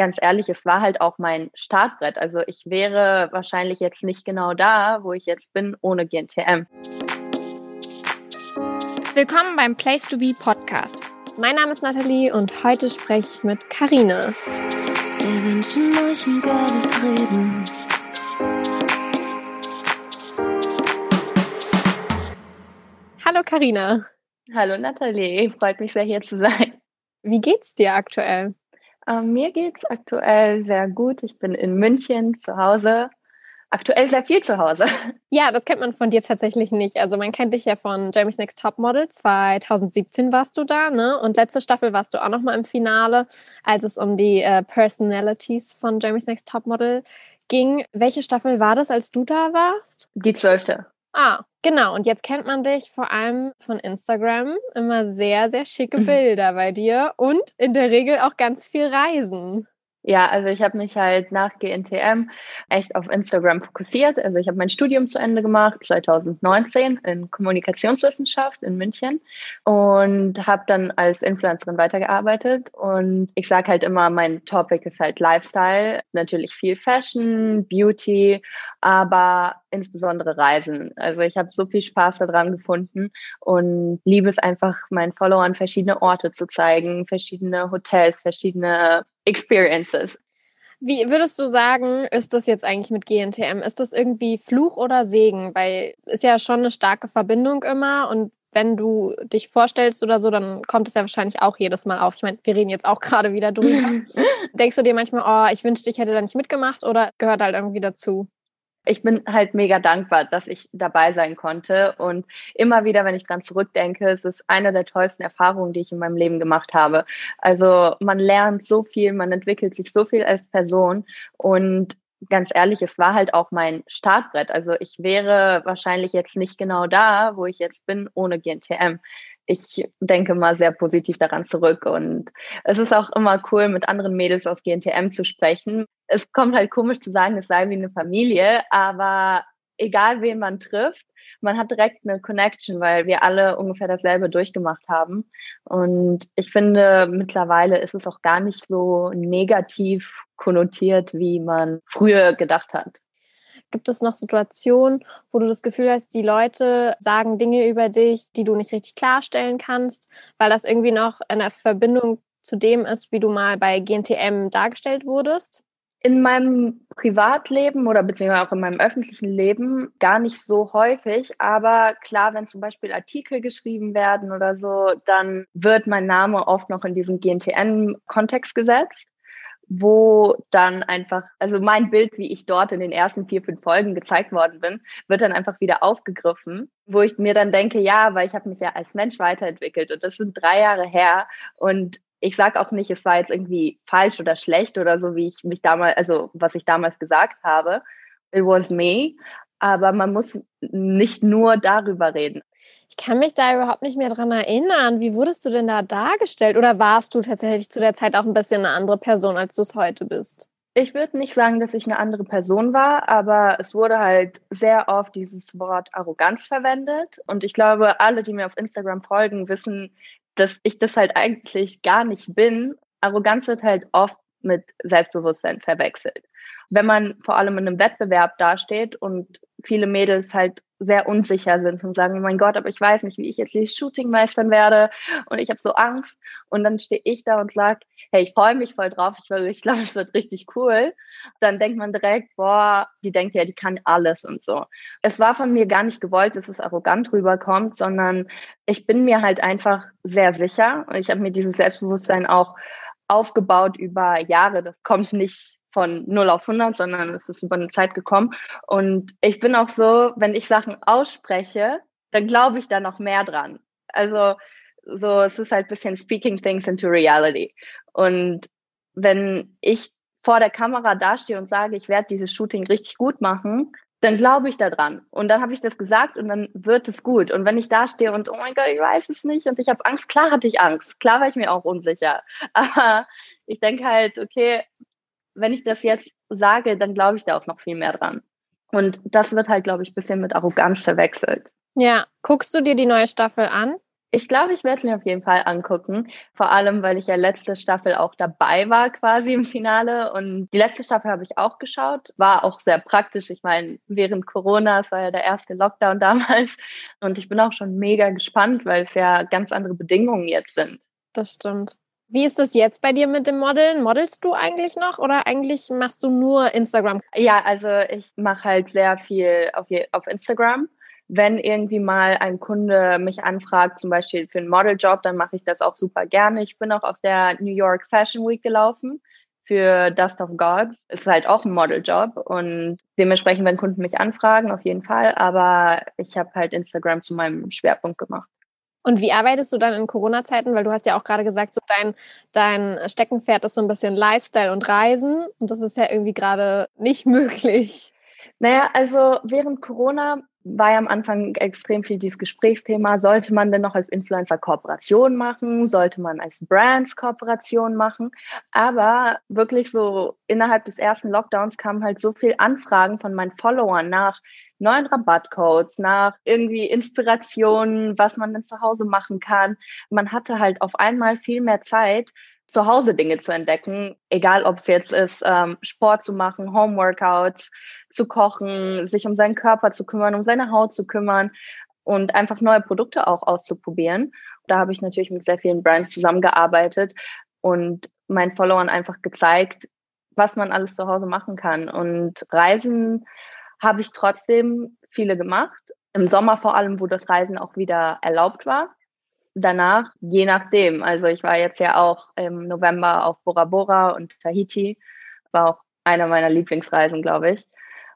ganz ehrlich, es war halt auch mein Startbrett. Also ich wäre wahrscheinlich jetzt nicht genau da, wo ich jetzt bin, ohne GNTM. Willkommen beim Place to Be Podcast. Mein Name ist Nathalie und heute spreche ich mit Karine. Wir wünschen euch ein geiles Reden. Hallo Karina. Hallo Nathalie, freut mich sehr hier zu sein. Wie geht's dir aktuell? Ähm, mir geht's aktuell sehr gut. Ich bin in München zu Hause. Aktuell sehr viel zu Hause. Ja, das kennt man von dir tatsächlich nicht. Also man kennt dich ja von Jamie's Next Top Model. 2017 warst du da, ne? Und letzte Staffel warst du auch noch mal im Finale, als es um die äh, Personalities von Jamie's Next Top Model ging. Welche Staffel war das, als du da warst? Die zwölfte. Ah, genau. Und jetzt kennt man dich vor allem von Instagram. Immer sehr, sehr schicke Bilder bei dir und in der Regel auch ganz viel Reisen. Ja, also ich habe mich halt nach GNTM echt auf Instagram fokussiert. Also ich habe mein Studium zu Ende gemacht 2019 in Kommunikationswissenschaft in München und habe dann als Influencerin weitergearbeitet. Und ich sage halt immer, mein Topic ist halt Lifestyle, natürlich viel Fashion, Beauty, aber insbesondere Reisen. Also ich habe so viel Spaß daran gefunden und liebe es einfach, meinen Followern verschiedene Orte zu zeigen, verschiedene Hotels, verschiedene Experiences. Wie würdest du sagen, ist das jetzt eigentlich mit GNTM? Ist das irgendwie Fluch oder Segen? Weil ist ja schon eine starke Verbindung immer und wenn du dich vorstellst oder so, dann kommt es ja wahrscheinlich auch jedes Mal auf. Ich meine, wir reden jetzt auch gerade wieder drüber. Denkst du dir manchmal, oh, ich wünschte, ich hätte da nicht mitgemacht oder gehört halt irgendwie dazu? Ich bin halt mega dankbar, dass ich dabei sein konnte. Und immer wieder, wenn ich dran zurückdenke, es ist eine der tollsten Erfahrungen, die ich in meinem Leben gemacht habe. Also man lernt so viel, man entwickelt sich so viel als Person. Und ganz ehrlich, es war halt auch mein Startbrett. Also ich wäre wahrscheinlich jetzt nicht genau da, wo ich jetzt bin, ohne GNTM ich denke mal sehr positiv daran zurück. Und es ist auch immer cool, mit anderen Mädels aus GNTM zu sprechen. Es kommt halt komisch zu sagen, es sei wie eine Familie, aber egal wen man trifft, man hat direkt eine Connection, weil wir alle ungefähr dasselbe durchgemacht haben. Und ich finde, mittlerweile ist es auch gar nicht so negativ konnotiert, wie man früher gedacht hat. Gibt es noch Situationen, wo du das Gefühl hast, die Leute sagen Dinge über dich, die du nicht richtig klarstellen kannst, weil das irgendwie noch in der Verbindung zu dem ist, wie du mal bei GNTM dargestellt wurdest? In meinem Privatleben oder beziehungsweise auch in meinem öffentlichen Leben gar nicht so häufig, aber klar, wenn zum Beispiel Artikel geschrieben werden oder so, dann wird mein Name oft noch in diesen GNTM-Kontext gesetzt wo dann einfach, also mein Bild, wie ich dort in den ersten vier, fünf Folgen gezeigt worden bin, wird dann einfach wieder aufgegriffen, wo ich mir dann denke, ja, weil ich habe mich ja als Mensch weiterentwickelt und das sind drei Jahre her und ich sage auch nicht, es war jetzt irgendwie falsch oder schlecht oder so, wie ich mich damals, also was ich damals gesagt habe. It was me. Aber man muss nicht nur darüber reden. Ich kann mich da überhaupt nicht mehr dran erinnern. Wie wurdest du denn da dargestellt? Oder warst du tatsächlich zu der Zeit auch ein bisschen eine andere Person, als du es heute bist? Ich würde nicht sagen, dass ich eine andere Person war, aber es wurde halt sehr oft dieses Wort Arroganz verwendet. Und ich glaube, alle, die mir auf Instagram folgen, wissen, dass ich das halt eigentlich gar nicht bin. Arroganz wird halt oft mit Selbstbewusstsein verwechselt. Wenn man vor allem in einem Wettbewerb dasteht und viele Mädels halt sehr unsicher sind und sagen, oh mein Gott, aber ich weiß nicht, wie ich jetzt dieses Shooting meistern werde und ich habe so Angst und dann stehe ich da und sage, hey, ich freue mich voll drauf, ich, ich glaube, es wird richtig cool. Dann denkt man direkt, boah, die denkt ja, die kann alles und so. Es war von mir gar nicht gewollt, dass es arrogant rüberkommt, sondern ich bin mir halt einfach sehr sicher und ich habe mir dieses Selbstbewusstsein auch aufgebaut über Jahre. Das kommt nicht von 0 auf 100, sondern es ist über eine Zeit gekommen. Und ich bin auch so, wenn ich Sachen ausspreche, dann glaube ich da noch mehr dran. Also so, es ist halt bisschen speaking things into reality. Und wenn ich vor der Kamera dastehe und sage, ich werde dieses Shooting richtig gut machen, dann glaube ich da dran. Und dann habe ich das gesagt und dann wird es gut. Und wenn ich dastehe und, oh mein Gott, ich weiß es nicht und ich habe Angst, klar hatte ich Angst. Klar war ich mir auch unsicher. Aber ich denke halt, okay, wenn ich das jetzt sage, dann glaube ich da auch noch viel mehr dran. Und das wird halt, glaube ich, ein bisschen mit Arroganz verwechselt. Ja, guckst du dir die neue Staffel an? Ich glaube, ich werde es mir auf jeden Fall angucken. Vor allem, weil ich ja letzte Staffel auch dabei war, quasi im Finale. Und die letzte Staffel habe ich auch geschaut. War auch sehr praktisch. Ich meine, während Corona, es war ja der erste Lockdown damals. Und ich bin auch schon mega gespannt, weil es ja ganz andere Bedingungen jetzt sind. Das stimmt. Wie ist das jetzt bei dir mit dem Modeln? Modelst du eigentlich noch oder eigentlich machst du nur Instagram? Ja, also ich mache halt sehr viel auf, auf Instagram wenn irgendwie mal ein Kunde mich anfragt, zum Beispiel für einen Modeljob, dann mache ich das auch super gerne. Ich bin auch auf der New York Fashion Week gelaufen für Dust of Gods. Ist halt auch ein Modeljob und dementsprechend, wenn Kunden mich anfragen, auf jeden Fall. Aber ich habe halt Instagram zu meinem Schwerpunkt gemacht. Und wie arbeitest du dann in Corona-Zeiten? Weil du hast ja auch gerade gesagt, so dein, dein Steckenpferd ist so ein bisschen Lifestyle und Reisen. Und das ist ja irgendwie gerade nicht möglich. Naja, also während Corona war ja am Anfang extrem viel dieses Gesprächsthema. Sollte man denn noch als Influencer Kooperation machen? Sollte man als Brands Kooperation machen? Aber wirklich so innerhalb des ersten Lockdowns kamen halt so viel Anfragen von meinen Followern nach neuen Rabattcodes, nach irgendwie Inspirationen, was man denn zu Hause machen kann. Man hatte halt auf einmal viel mehr Zeit, zu Hause Dinge zu entdecken, egal ob es jetzt ist, ähm, Sport zu machen, Homeworkouts, zu kochen, sich um seinen Körper zu kümmern, um seine Haut zu kümmern und einfach neue Produkte auch auszuprobieren. Da habe ich natürlich mit sehr vielen Brands zusammengearbeitet und meinen Followern einfach gezeigt, was man alles zu Hause machen kann. Und Reisen habe ich trotzdem viele gemacht. Im Sommer vor allem, wo das Reisen auch wieder erlaubt war danach, je nachdem. Also ich war jetzt ja auch im November auf Bora Bora und Tahiti. War auch einer meiner Lieblingsreisen, glaube ich.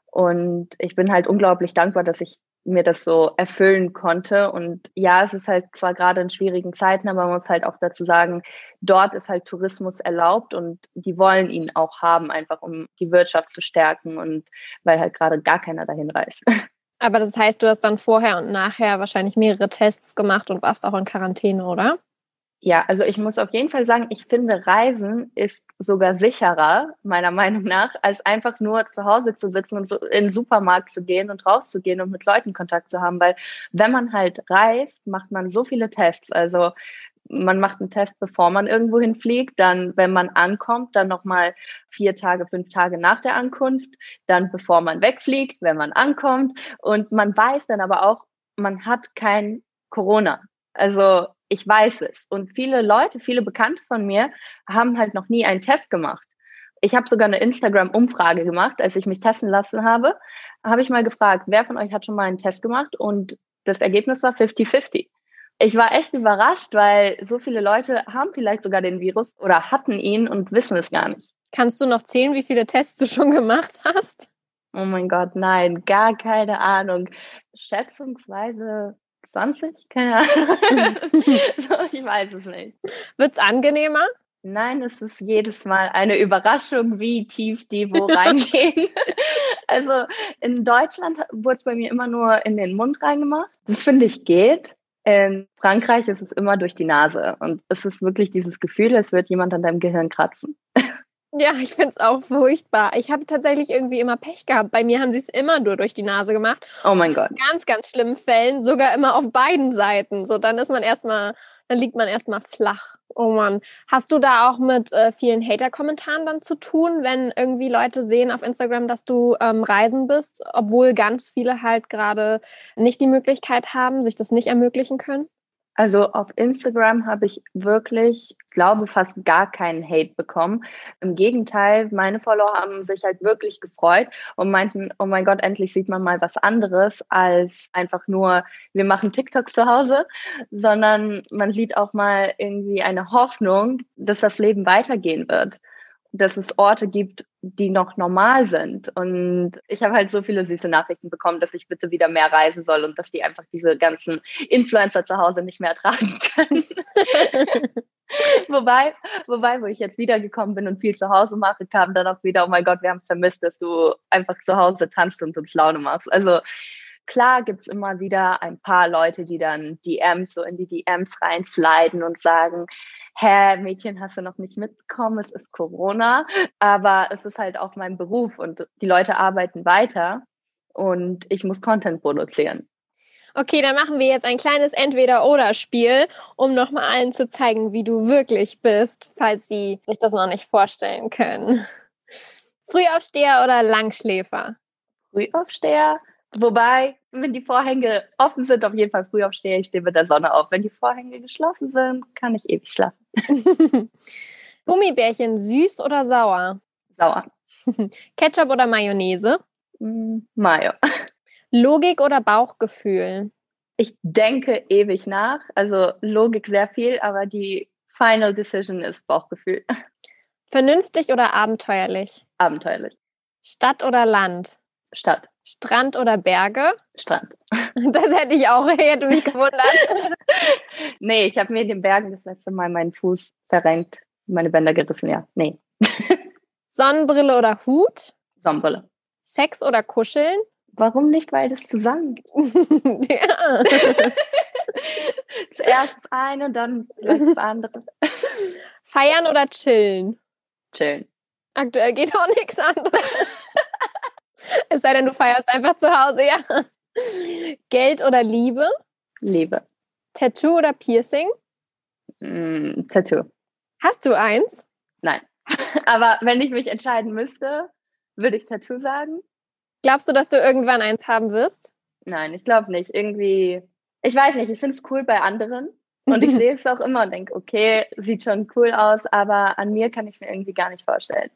Und ich bin halt unglaublich dankbar, dass ich mir das so erfüllen konnte. Und ja, es ist halt zwar gerade in schwierigen Zeiten, aber man muss halt auch dazu sagen, dort ist halt Tourismus erlaubt und die wollen ihn auch haben, einfach um die Wirtschaft zu stärken und weil halt gerade gar keiner dahin reist. Aber das heißt, du hast dann vorher und nachher wahrscheinlich mehrere Tests gemacht und warst auch in Quarantäne, oder? Ja, also ich muss auf jeden Fall sagen, ich finde, Reisen ist sogar sicherer, meiner Meinung nach, als einfach nur zu Hause zu sitzen und so in den Supermarkt zu gehen und rauszugehen und mit Leuten Kontakt zu haben. Weil wenn man halt reist, macht man so viele Tests. Also man macht einen Test, bevor man irgendwo hinfliegt, dann, wenn man ankommt, dann nochmal vier Tage, fünf Tage nach der Ankunft, dann bevor man wegfliegt, wenn man ankommt. Und man weiß dann aber auch, man hat kein Corona. Also ich weiß es. Und viele Leute, viele Bekannte von mir haben halt noch nie einen Test gemacht. Ich habe sogar eine Instagram-Umfrage gemacht, als ich mich testen lassen habe. Habe ich mal gefragt, wer von euch hat schon mal einen Test gemacht? Und das Ergebnis war 50-50 ich war echt überrascht, weil so viele Leute haben vielleicht sogar den Virus oder hatten ihn und wissen es gar nicht. Kannst du noch zählen, wie viele Tests du schon gemacht hast? Oh mein Gott, nein, gar keine Ahnung. Schätzungsweise 20? Keine Ahnung. so, ich weiß es nicht. Wird es angenehmer? Nein, es ist jedes Mal eine Überraschung, wie tief die wo reingehen. also in Deutschland wurde es bei mir immer nur in den Mund reingemacht. Das finde ich geht. In Frankreich ist es immer durch die Nase und es ist wirklich dieses Gefühl, es wird jemand an deinem Gehirn kratzen. Ja, ich finde es auch furchtbar. Ich habe tatsächlich irgendwie immer Pech gehabt. Bei mir haben sie es immer nur durch die Nase gemacht. Oh mein Gott. In ganz, ganz schlimmen Fällen sogar immer auf beiden Seiten. So, dann ist man erstmal, dann liegt man erstmal flach. Oh Mann. Hast du da auch mit äh, vielen Hater-Kommentaren dann zu tun, wenn irgendwie Leute sehen auf Instagram, dass du ähm, reisen bist, obwohl ganz viele halt gerade nicht die Möglichkeit haben, sich das nicht ermöglichen können? Also auf Instagram habe ich wirklich, glaube fast gar keinen Hate bekommen. Im Gegenteil, meine Follower haben sich halt wirklich gefreut und meinten, oh mein Gott, endlich sieht man mal was anderes als einfach nur, wir machen TikTok zu Hause, sondern man sieht auch mal irgendwie eine Hoffnung, dass das Leben weitergehen wird dass es Orte gibt, die noch normal sind. Und ich habe halt so viele süße Nachrichten bekommen, dass ich bitte wieder mehr reisen soll und dass die einfach diese ganzen Influencer zu Hause nicht mehr ertragen können. wobei, wobei, wo ich jetzt wiedergekommen bin und viel zu Hause mache, kam dann auch wieder, oh mein Gott, wir haben es vermisst, dass du einfach zu Hause tanzt und uns Laune machst. Also klar gibt's immer wieder ein paar Leute, die dann DMs so in die DMs reinsliden und sagen, hä, Mädchen, hast du noch nicht mitbekommen, es ist Corona, aber es ist halt auch mein Beruf und die Leute arbeiten weiter und ich muss Content produzieren. Okay, dann machen wir jetzt ein kleines Entweder-Oder-Spiel, um nochmal allen zu zeigen, wie du wirklich bist, falls sie sich das noch nicht vorstellen können. Frühaufsteher oder Langschläfer? Frühaufsteher. Wobei, wenn die Vorhänge offen sind, auf jeden Fall Frühaufsteher. Ich stehe mit der Sonne auf. Wenn die Vorhänge geschlossen sind, kann ich ewig schlafen. Gummibärchen süß oder sauer? Sauer. Ketchup oder Mayonnaise? Mm, Mayo. Logik oder Bauchgefühl? Ich denke ewig nach. Also Logik sehr viel, aber die Final Decision ist Bauchgefühl. Vernünftig oder abenteuerlich? Abenteuerlich. Stadt oder Land? Stadt. Strand oder Berge? Strand. Das hätte ich auch, hätte mich gewundert. nee, ich habe mir in den Bergen das letzte Mal meinen Fuß verrenkt, meine Bänder gerissen, ja. Nee. Sonnenbrille oder Hut? Sonnenbrille. Sex oder Kuscheln? Warum nicht beides zusammen? ja. Zuerst das eine, dann vielleicht das andere. Feiern oder chillen? Chillen. Aktuell geht auch nichts anderes. es sei denn, du feierst einfach zu Hause, ja. Geld oder Liebe? Liebe. Tattoo oder Piercing? Mm, Tattoo. Hast du eins? Nein. Aber wenn ich mich entscheiden müsste, würde ich Tattoo sagen. Glaubst du, dass du irgendwann eins haben wirst? Nein, ich glaube nicht. Irgendwie, ich weiß nicht, ich finde es cool bei anderen. Und ich sehe es auch immer und denke, okay, sieht schon cool aus, aber an mir kann ich mir irgendwie gar nicht vorstellen.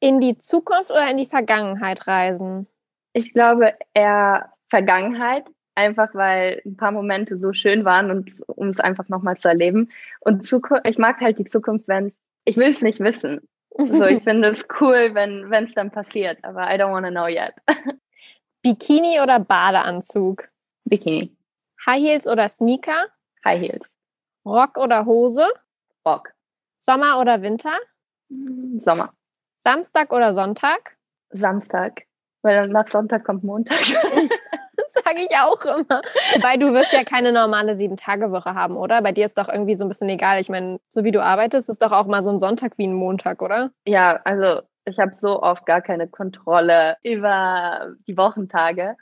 In die Zukunft oder in die Vergangenheit reisen? Ich glaube eher Vergangenheit, einfach weil ein paar Momente so schön waren und um es einfach nochmal zu erleben. Und Zukunft, ich mag halt die Zukunft, wenn ich will es nicht wissen. So, ich finde es cool, wenn es dann passiert, aber I don't want to know yet. Bikini oder Badeanzug? Bikini. High Heels oder Sneaker? High Heels. Rock oder Hose? Rock. Sommer oder Winter? Sommer. Samstag oder Sonntag? Samstag. Weil nach Sonntag kommt Montag. das sage ich auch immer. Wobei du wirst ja keine normale Sieben-Tage-Woche haben, oder? Bei dir ist doch irgendwie so ein bisschen egal. Ich meine, so wie du arbeitest, ist doch auch mal so ein Sonntag wie ein Montag, oder? Ja, also ich habe so oft gar keine Kontrolle über die Wochentage.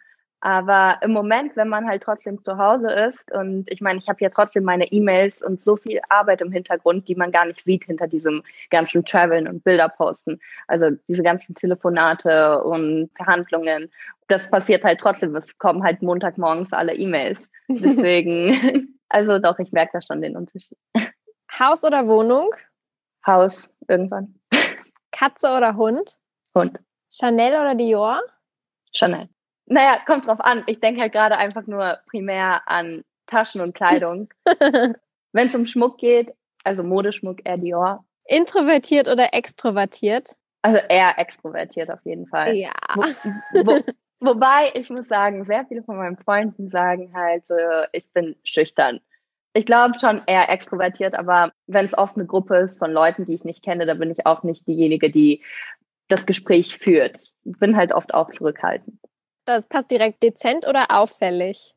Aber im Moment, wenn man halt trotzdem zu Hause ist und ich meine, ich habe ja trotzdem meine E-Mails und so viel Arbeit im Hintergrund, die man gar nicht sieht hinter diesem ganzen Traveln und Bilder posten. Also diese ganzen Telefonate und Verhandlungen. Das passiert halt trotzdem. Es kommen halt Montagmorgens alle E-Mails. Deswegen, also doch, ich merke da schon den Unterschied. Haus oder Wohnung? Haus, irgendwann. Katze oder Hund? Hund. Chanel oder Dior? Chanel. Naja, kommt drauf an. Ich denke halt gerade einfach nur primär an Taschen und Kleidung. Wenn es um Schmuck geht, also Modeschmuck eher Dior. Introvertiert oder extrovertiert? Also eher extrovertiert auf jeden Fall. Ja. Wo, wo, wobei, ich muss sagen, sehr viele von meinen Freunden sagen halt so, ich bin schüchtern. Ich glaube schon eher extrovertiert, aber wenn es oft eine Gruppe ist von Leuten, die ich nicht kenne, da bin ich auch nicht diejenige, die das Gespräch führt. Ich bin halt oft auch zurückhaltend. Das passt direkt dezent oder auffällig?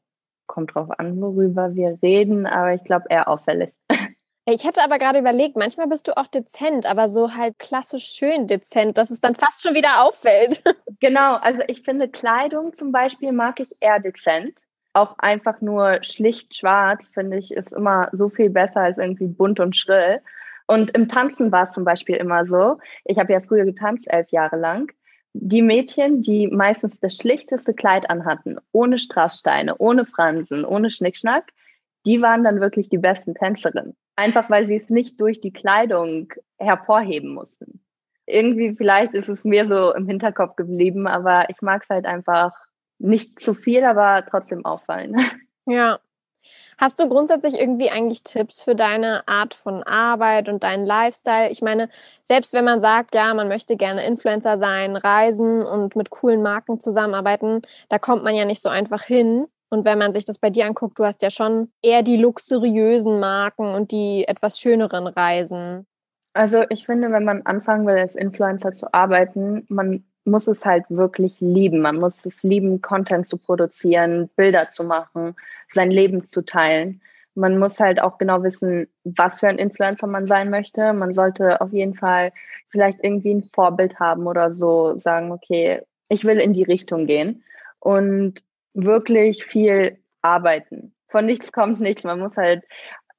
Kommt drauf an, worüber wir reden, aber ich glaube eher auffällig. Ich hätte aber gerade überlegt, manchmal bist du auch dezent, aber so halt klassisch schön dezent, dass es dann fast schon wieder auffällt. Genau, also ich finde Kleidung zum Beispiel mag ich eher dezent. Auch einfach nur schlicht schwarz, finde ich, ist immer so viel besser als irgendwie bunt und schrill. Und im Tanzen war es zum Beispiel immer so. Ich habe ja früher getanzt, elf Jahre lang die Mädchen, die meistens das schlichteste Kleid anhatten, ohne Strasssteine, ohne Fransen, ohne Schnickschnack, die waren dann wirklich die besten Tänzerinnen. Einfach weil sie es nicht durch die Kleidung hervorheben mussten. Irgendwie vielleicht ist es mir so im Hinterkopf geblieben, aber ich mag es halt einfach nicht zu viel, aber trotzdem auffallen. Ja, Hast du grundsätzlich irgendwie eigentlich Tipps für deine Art von Arbeit und deinen Lifestyle? Ich meine, selbst wenn man sagt, ja, man möchte gerne Influencer sein, reisen und mit coolen Marken zusammenarbeiten, da kommt man ja nicht so einfach hin. Und wenn man sich das bei dir anguckt, du hast ja schon eher die luxuriösen Marken und die etwas schöneren Reisen. Also ich finde, wenn man anfangen will, als Influencer zu arbeiten, man muss es halt wirklich lieben. Man muss es lieben, Content zu produzieren, Bilder zu machen, sein Leben zu teilen. Man muss halt auch genau wissen, was für ein Influencer man sein möchte. Man sollte auf jeden Fall vielleicht irgendwie ein Vorbild haben oder so sagen, okay, ich will in die Richtung gehen. Und wirklich viel arbeiten. Von nichts kommt nichts. Man muss halt,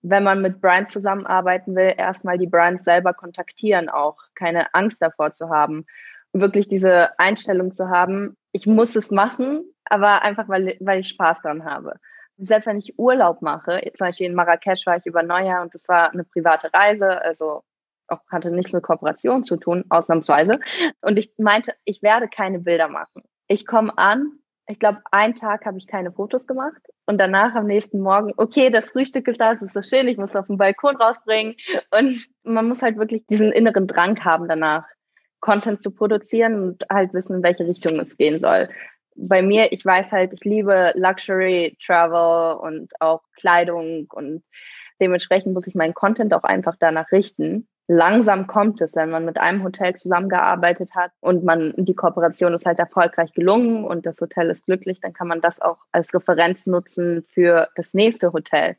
wenn man mit Brands zusammenarbeiten will, erstmal die Brands selber kontaktieren, auch keine Angst davor zu haben. Wirklich diese Einstellung zu haben, ich muss es machen, aber einfach, weil, weil ich Spaß dran habe. Selbst wenn ich Urlaub mache, zum Beispiel in Marrakesch war ich über Neujahr und das war eine private Reise, also auch hatte nichts mit Kooperation zu tun, ausnahmsweise. Und ich meinte, ich werde keine Bilder machen. Ich komme an, ich glaube, einen Tag habe ich keine Fotos gemacht und danach am nächsten Morgen, okay, das Frühstück ist da, es ist so schön, ich muss auf den Balkon rausbringen und man muss halt wirklich diesen inneren Drang haben danach, Content zu produzieren und halt wissen, in welche Richtung es gehen soll. Bei mir, ich weiß halt, ich liebe Luxury, Travel und auch Kleidung und dementsprechend muss ich meinen Content auch einfach danach richten langsam kommt es, wenn man mit einem Hotel zusammengearbeitet hat und man die Kooperation ist halt erfolgreich gelungen und das Hotel ist glücklich, dann kann man das auch als Referenz nutzen für das nächste Hotel.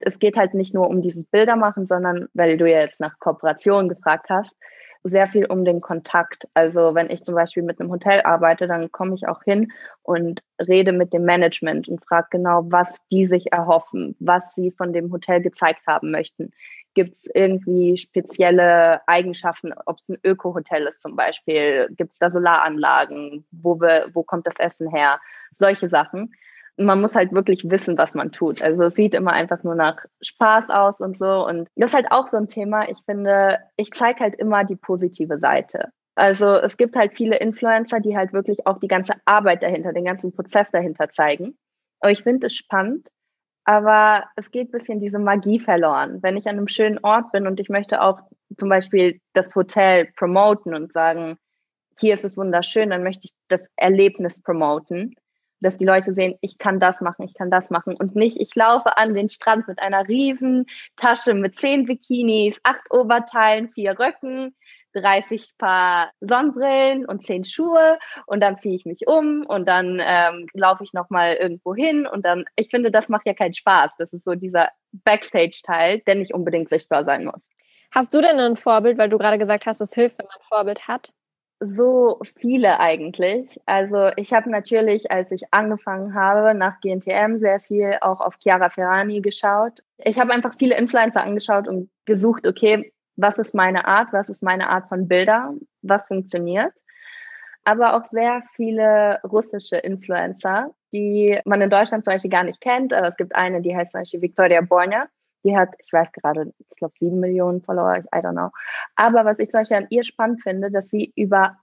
Es geht halt nicht nur um dieses Bildermachen, sondern, weil du ja jetzt nach Kooperation gefragt hast, sehr viel um den Kontakt. Also wenn ich zum Beispiel mit einem Hotel arbeite, dann komme ich auch hin und rede mit dem Management und frage genau, was die sich erhoffen, was sie von dem Hotel gezeigt haben möchten. Gibt es irgendwie spezielle Eigenschaften, ob es ein Öko-Hotel ist zum Beispiel? Gibt es da Solaranlagen? Wo, wir, wo kommt das Essen her? Solche Sachen. Man muss halt wirklich wissen, was man tut. Also es sieht immer einfach nur nach Spaß aus und so. Und das ist halt auch so ein Thema. Ich finde, ich zeige halt immer die positive Seite. Also es gibt halt viele Influencer, die halt wirklich auch die ganze Arbeit dahinter, den ganzen Prozess dahinter zeigen. Aber ich finde es spannend, aber es geht ein bisschen diese Magie verloren. Wenn ich an einem schönen Ort bin und ich möchte auch zum Beispiel das Hotel promoten und sagen, hier ist es wunderschön, dann möchte ich das Erlebnis promoten, dass die Leute sehen, ich kann das machen, ich kann das machen und nicht, ich laufe an den Strand mit einer riesen Tasche mit zehn Bikinis, acht Oberteilen, vier Röcken, 30 Paar Sonnenbrillen und 10 Schuhe und dann ziehe ich mich um und dann ähm, laufe ich nochmal irgendwo hin und dann, ich finde, das macht ja keinen Spaß. Das ist so dieser Backstage-Teil, der nicht unbedingt sichtbar sein muss. Hast du denn ein Vorbild, weil du gerade gesagt hast, es hilft, wenn man ein Vorbild hat? So viele eigentlich. Also ich habe natürlich, als ich angefangen habe, nach GNTM sehr viel auch auf Chiara Ferrani geschaut. Ich habe einfach viele Influencer angeschaut und gesucht, okay, was ist meine Art, was ist meine Art von Bilder, was funktioniert. Aber auch sehr viele russische Influencer, die man in Deutschland zum Beispiel gar nicht kennt. Aber es gibt eine, die heißt zum Beispiel Victoria Borner. Die hat, ich weiß gerade, ich glaube, sieben Millionen Follower, I don't know. Aber was ich zum Beispiel an ihr spannend finde, dass sie über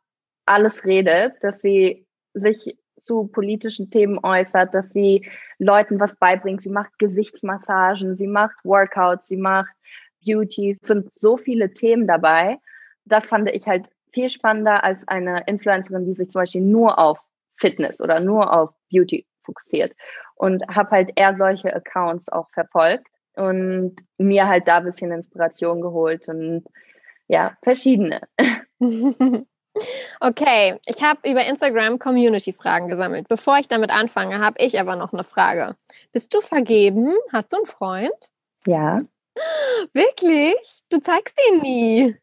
alles redet, dass sie sich zu politischen Themen äußert, dass sie Leuten was beibringt. Sie macht Gesichtsmassagen, sie macht Workouts, sie macht Beauty, es sind so viele Themen dabei. Das fand ich halt viel spannender als eine Influencerin, die sich zum Beispiel nur auf Fitness oder nur auf Beauty fokussiert. Und habe halt eher solche Accounts auch verfolgt und mir halt da ein bisschen Inspiration geholt und ja, verschiedene. Okay, ich habe über Instagram Community-Fragen gesammelt. Bevor ich damit anfange, habe ich aber noch eine Frage. Bist du vergeben? Hast du einen Freund? Ja. Wirklich? Du zeigst ihn nie.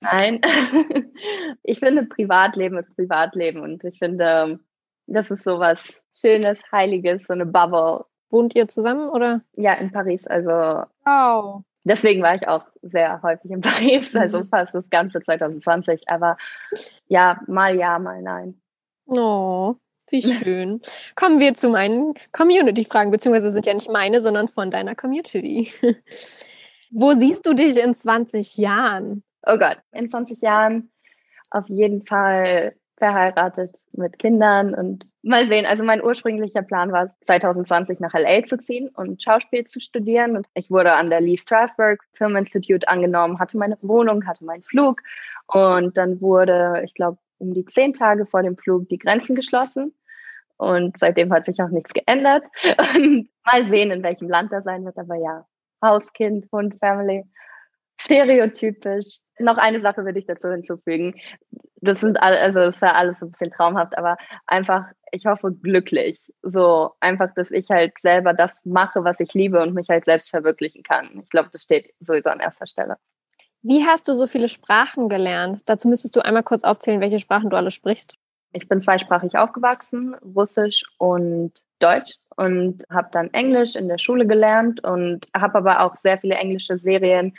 Nein. Ich finde, Privatleben ist Privatleben und ich finde, das ist so was Schönes, Heiliges, so eine Bubble. Wohnt ihr zusammen oder? Ja, in Paris. Also. Oh. Deswegen war ich auch sehr häufig in Paris, also fast das ganze 2020. Aber ja, mal ja, mal nein. Oh, wie schön. Kommen wir zu meinen Community-Fragen, beziehungsweise sind ja nicht meine, sondern von deiner Community. Wo siehst du dich in 20 Jahren? Oh Gott, in 20 Jahren auf jeden Fall verheiratet mit Kindern und mal sehen. Also mein ursprünglicher Plan war 2020 nach LA zu ziehen und Schauspiel zu studieren. Und ich wurde an der Lee Strasberg Film Institute angenommen, hatte meine Wohnung, hatte meinen Flug und dann wurde, ich glaube, um die zehn Tage vor dem Flug die Grenzen geschlossen. Und seitdem hat sich auch nichts geändert. Und mal sehen, in welchem Land er sein wird. Aber ja, Hauskind, Hund, Family. Stereotypisch. Noch eine Sache würde ich dazu hinzufügen. Das sind all, also das ist ja alles so ein bisschen traumhaft, aber einfach, ich hoffe, glücklich. So einfach, dass ich halt selber das mache, was ich liebe und mich halt selbst verwirklichen kann. Ich glaube, das steht sowieso an erster Stelle. Wie hast du so viele Sprachen gelernt? Dazu müsstest du einmal kurz aufzählen, welche Sprachen du alle sprichst. Ich bin zweisprachig aufgewachsen, Russisch und Deutsch und habe dann Englisch in der Schule gelernt und habe aber auch sehr viele englische Serien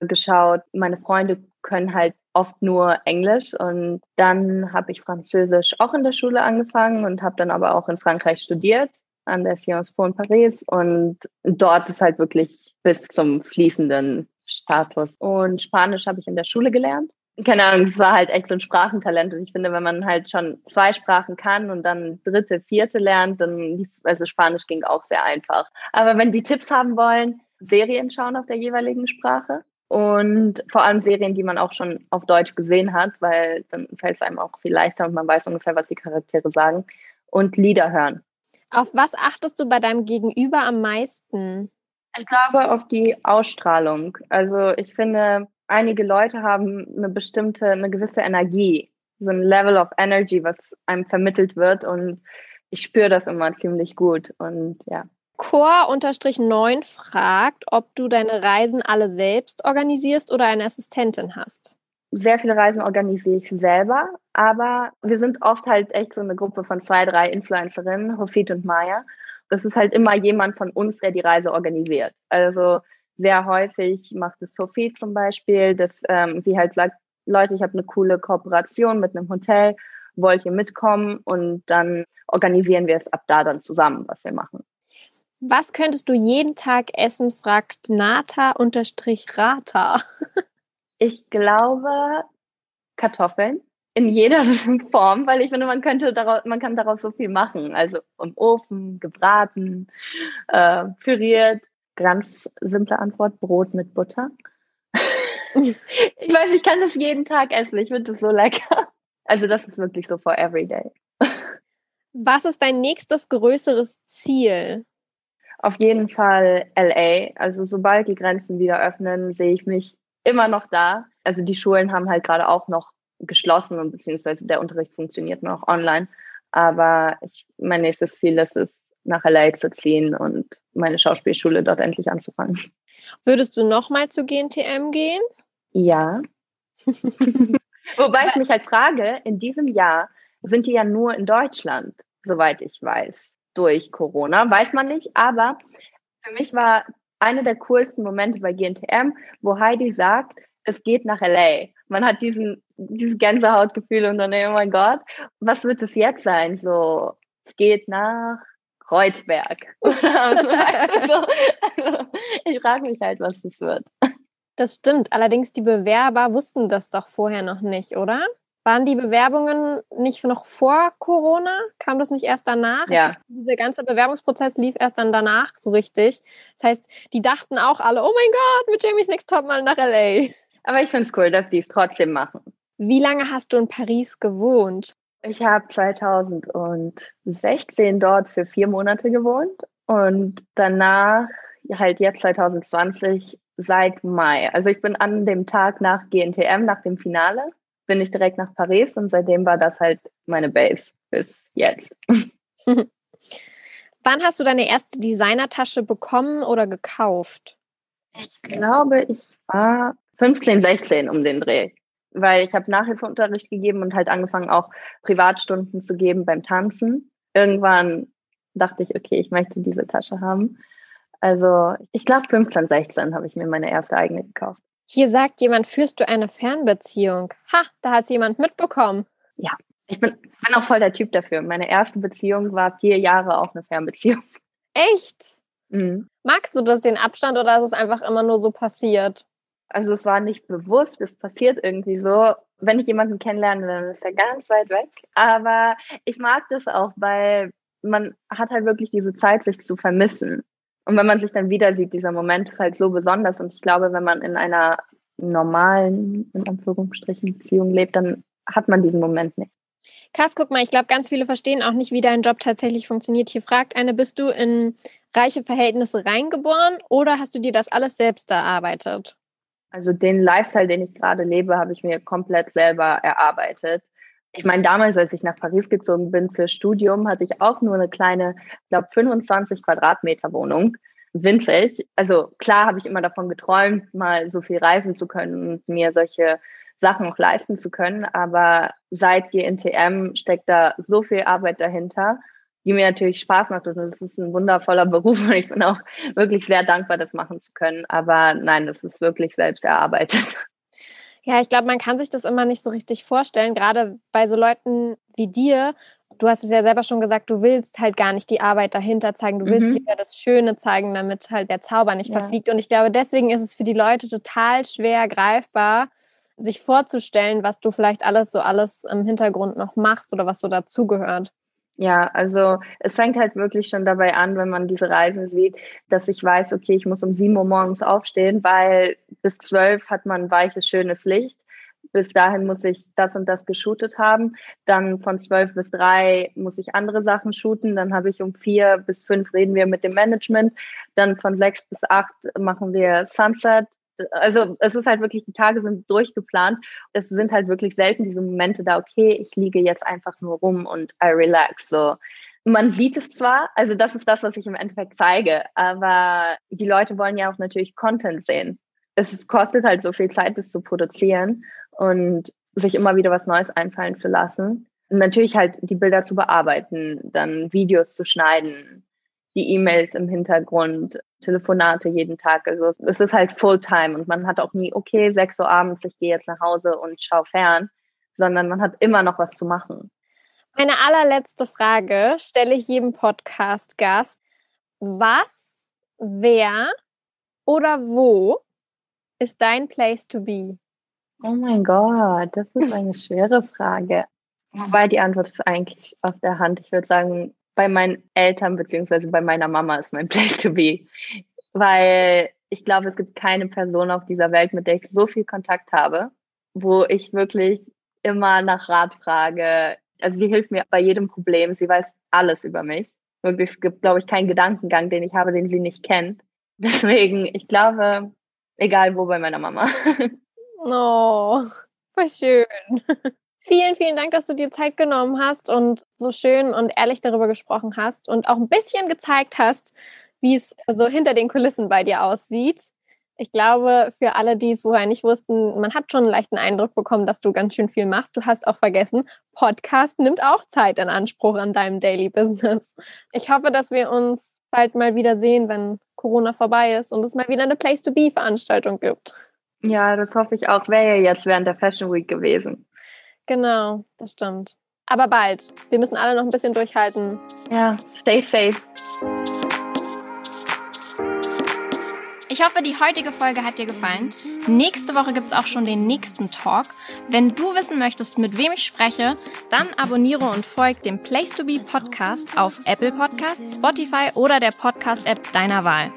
geschaut. Meine Freunde können halt oft nur Englisch und dann habe ich Französisch auch in der Schule angefangen und habe dann aber auch in Frankreich studiert an der Sciences Po in Paris und dort ist halt wirklich bis zum fließenden Status. Und Spanisch habe ich in der Schule gelernt. Keine Ahnung, es war halt echt so ein Sprachentalent. Und ich finde, wenn man halt schon zwei Sprachen kann und dann dritte, vierte lernt, dann, also Spanisch ging auch sehr einfach. Aber wenn die Tipps haben wollen, Serien schauen auf der jeweiligen Sprache und vor allem Serien, die man auch schon auf Deutsch gesehen hat, weil dann fällt es einem auch viel leichter und man weiß ungefähr, was die Charaktere sagen. Und Lieder hören. Auf was achtest du bei deinem Gegenüber am meisten? Ich glaube auf die Ausstrahlung. Also ich finde, einige Leute haben eine bestimmte, eine gewisse Energie, so ein Level of Energy, was einem vermittelt wird und ich spüre das immer ziemlich gut und ja. Core-9 fragt, ob du deine Reisen alle selbst organisierst oder eine Assistentin hast. Sehr viele Reisen organisiere ich selber, aber wir sind oft halt echt so eine Gruppe von zwei, drei Influencerinnen, Hofit und Maya das ist halt immer jemand von uns, der die Reise organisiert. Also sehr häufig macht es Sophie zum Beispiel, dass ähm, sie halt sagt, Leute, ich habe eine coole Kooperation mit einem Hotel, wollt ihr mitkommen? Und dann organisieren wir es ab da dann zusammen, was wir machen. Was könntest du jeden Tag essen, fragt Nata-Rata. ich glaube Kartoffeln in jeder Form, weil ich finde, man könnte daraus, man kann daraus so viel machen. Also im Ofen, gebraten, äh, püriert. Ganz simple Antwort: Brot mit Butter. ich weiß, ich kann das jeden Tag essen. Ich finde das so lecker. Also das ist wirklich so for everyday. Was ist dein nächstes größeres Ziel? Auf jeden Fall LA. Also sobald die Grenzen wieder öffnen, sehe ich mich immer noch da. Also die Schulen haben halt gerade auch noch geschlossen und beziehungsweise der Unterricht funktioniert noch online. Aber ich, mein nächstes Ziel ist es, nach LA zu ziehen und meine Schauspielschule dort endlich anzufangen. Würdest du nochmal zu GNTM gehen? Ja. Wobei ich mich halt frage, in diesem Jahr sind die ja nur in Deutschland, soweit ich weiß, durch Corona. Weiß man nicht, aber für mich war einer der coolsten Momente bei GNTM, wo Heidi sagt, es geht nach LA. Man hat diesen, dieses Gänsehautgefühl und dann, oh mein Gott, was wird es jetzt sein? So, es geht nach Kreuzberg. also, ich frage mich halt, was das wird. Das stimmt. Allerdings, die Bewerber wussten das doch vorher noch nicht, oder? Waren die Bewerbungen nicht noch vor Corona? Kam das nicht erst danach? Ja. Dieser ganze Bewerbungsprozess lief erst dann danach so richtig. Das heißt, die dachten auch alle, oh mein Gott, mit Jamie's Next Top mal nach LA. Aber ich finde es cool, dass die es trotzdem machen. Wie lange hast du in Paris gewohnt? Ich habe 2016 dort für vier Monate gewohnt und danach halt jetzt 2020 seit Mai. Also ich bin an dem Tag nach GNTM, nach dem Finale, bin ich direkt nach Paris und seitdem war das halt meine Base bis jetzt. Wann hast du deine erste Designertasche bekommen oder gekauft? Ich glaube, ich war 15, 16 um den Dreh. Weil ich habe Nachhilfeunterricht gegeben und halt angefangen auch Privatstunden zu geben beim Tanzen. Irgendwann dachte ich, okay, ich möchte diese Tasche haben. Also ich glaube 15, 16 habe ich mir meine erste eigene gekauft. Hier sagt jemand, führst du eine Fernbeziehung? Ha, da hat es jemand mitbekommen. Ja, ich bin, bin auch voll der Typ dafür. Meine erste Beziehung war vier Jahre auch eine Fernbeziehung. Echt? Mhm. Magst du das, den Abstand, oder ist es einfach immer nur so passiert? Also es war nicht bewusst, es passiert irgendwie so. Wenn ich jemanden kennenlerne, dann ist er ganz weit weg. Aber ich mag das auch, weil man hat halt wirklich diese Zeit, sich zu vermissen. Und wenn man sich dann wieder sieht, dieser Moment ist halt so besonders. Und ich glaube, wenn man in einer normalen, in Anführungsstrichen, Beziehung lebt, dann hat man diesen Moment nicht. Krass, guck mal, ich glaube, ganz viele verstehen auch nicht, wie dein Job tatsächlich funktioniert. Hier fragt eine, bist du in reiche Verhältnisse reingeboren oder hast du dir das alles selbst erarbeitet? Also den Lifestyle, den ich gerade lebe, habe ich mir komplett selber erarbeitet. Ich meine, damals, als ich nach Paris gezogen bin für Studium, hatte ich auch nur eine kleine, ich glaube, 25 Quadratmeter Wohnung. Winzig. Also klar habe ich immer davon geträumt, mal so viel reisen zu können und mir solche Sachen auch leisten zu können. Aber seit GNTM steckt da so viel Arbeit dahinter, die mir natürlich Spaß macht. Und es ist ein wundervoller Beruf und ich bin auch wirklich sehr dankbar, das machen zu können. Aber nein, das ist wirklich selbst erarbeitet. Ja, ich glaube, man kann sich das immer nicht so richtig vorstellen, gerade bei so Leuten wie dir. Du hast es ja selber schon gesagt, du willst halt gar nicht die Arbeit dahinter zeigen. Du willst mhm. lieber das Schöne zeigen, damit halt der Zauber nicht ja. verfliegt. Und ich glaube, deswegen ist es für die Leute total schwer greifbar, sich vorzustellen, was du vielleicht alles so alles im Hintergrund noch machst oder was so dazugehört. Ja, also es fängt halt wirklich schon dabei an, wenn man diese Reisen sieht, dass ich weiß, okay, ich muss um sieben Uhr morgens aufstehen, weil bis zwölf hat man weiches, schönes Licht. Bis dahin muss ich das und das geshootet haben. Dann von zwölf bis drei muss ich andere Sachen shooten. Dann habe ich um vier bis fünf reden wir mit dem Management. Dann von sechs bis acht machen wir Sunset also es ist halt wirklich, die Tage sind durchgeplant. Es sind halt wirklich selten diese Momente da, okay, ich liege jetzt einfach nur rum und I relax. So. Man sieht es zwar, also das ist das, was ich im Endeffekt zeige, aber die Leute wollen ja auch natürlich Content sehen. Es kostet halt so viel Zeit, das zu produzieren und sich immer wieder was Neues einfallen zu lassen. Und natürlich halt die Bilder zu bearbeiten, dann Videos zu schneiden, die E-Mails im Hintergrund, Telefonate jeden Tag. Also es ist halt Fulltime und man hat auch nie, okay, sechs Uhr abends, ich gehe jetzt nach Hause und schau fern, sondern man hat immer noch was zu machen. Meine allerletzte Frage stelle ich jedem Podcast-Gast. Was, wer oder wo ist dein Place to be? Oh mein Gott, das ist eine schwere Frage. Wobei die Antwort ist eigentlich auf der Hand. Ich würde sagen, bei meinen Eltern beziehungsweise bei meiner Mama ist mein Place to be. Weil ich glaube, es gibt keine Person auf dieser Welt, mit der ich so viel Kontakt habe, wo ich wirklich immer nach Rat frage. Also sie hilft mir bei jedem Problem. Sie weiß alles über mich. Wirklich, es gibt, glaube ich, keinen Gedankengang, den ich habe, den sie nicht kennt. Deswegen, ich glaube, egal wo bei meiner Mama. Oh, voll schön. Vielen, vielen Dank, dass du dir Zeit genommen hast und so schön und ehrlich darüber gesprochen hast und auch ein bisschen gezeigt hast, wie es so hinter den Kulissen bei dir aussieht. Ich glaube, für alle, die es vorher nicht wussten, man hat schon einen leichten Eindruck bekommen, dass du ganz schön viel machst. Du hast auch vergessen, Podcast nimmt auch Zeit in Anspruch an deinem Daily Business. Ich hoffe, dass wir uns bald mal wieder sehen, wenn Corona vorbei ist und es mal wieder eine Place-to-Be-Veranstaltung gibt. Ja, das hoffe ich auch. Wäre ja jetzt während der Fashion Week gewesen. Genau, das stimmt. Aber bald. Wir müssen alle noch ein bisschen durchhalten. Ja, stay safe. Ich hoffe, die heutige Folge hat dir gefallen. Nächste Woche gibt es auch schon den nächsten Talk. Wenn du wissen möchtest, mit wem ich spreche, dann abonniere und folge dem Place to Be Podcast auf Apple Podcasts, Spotify oder der Podcast-App deiner Wahl.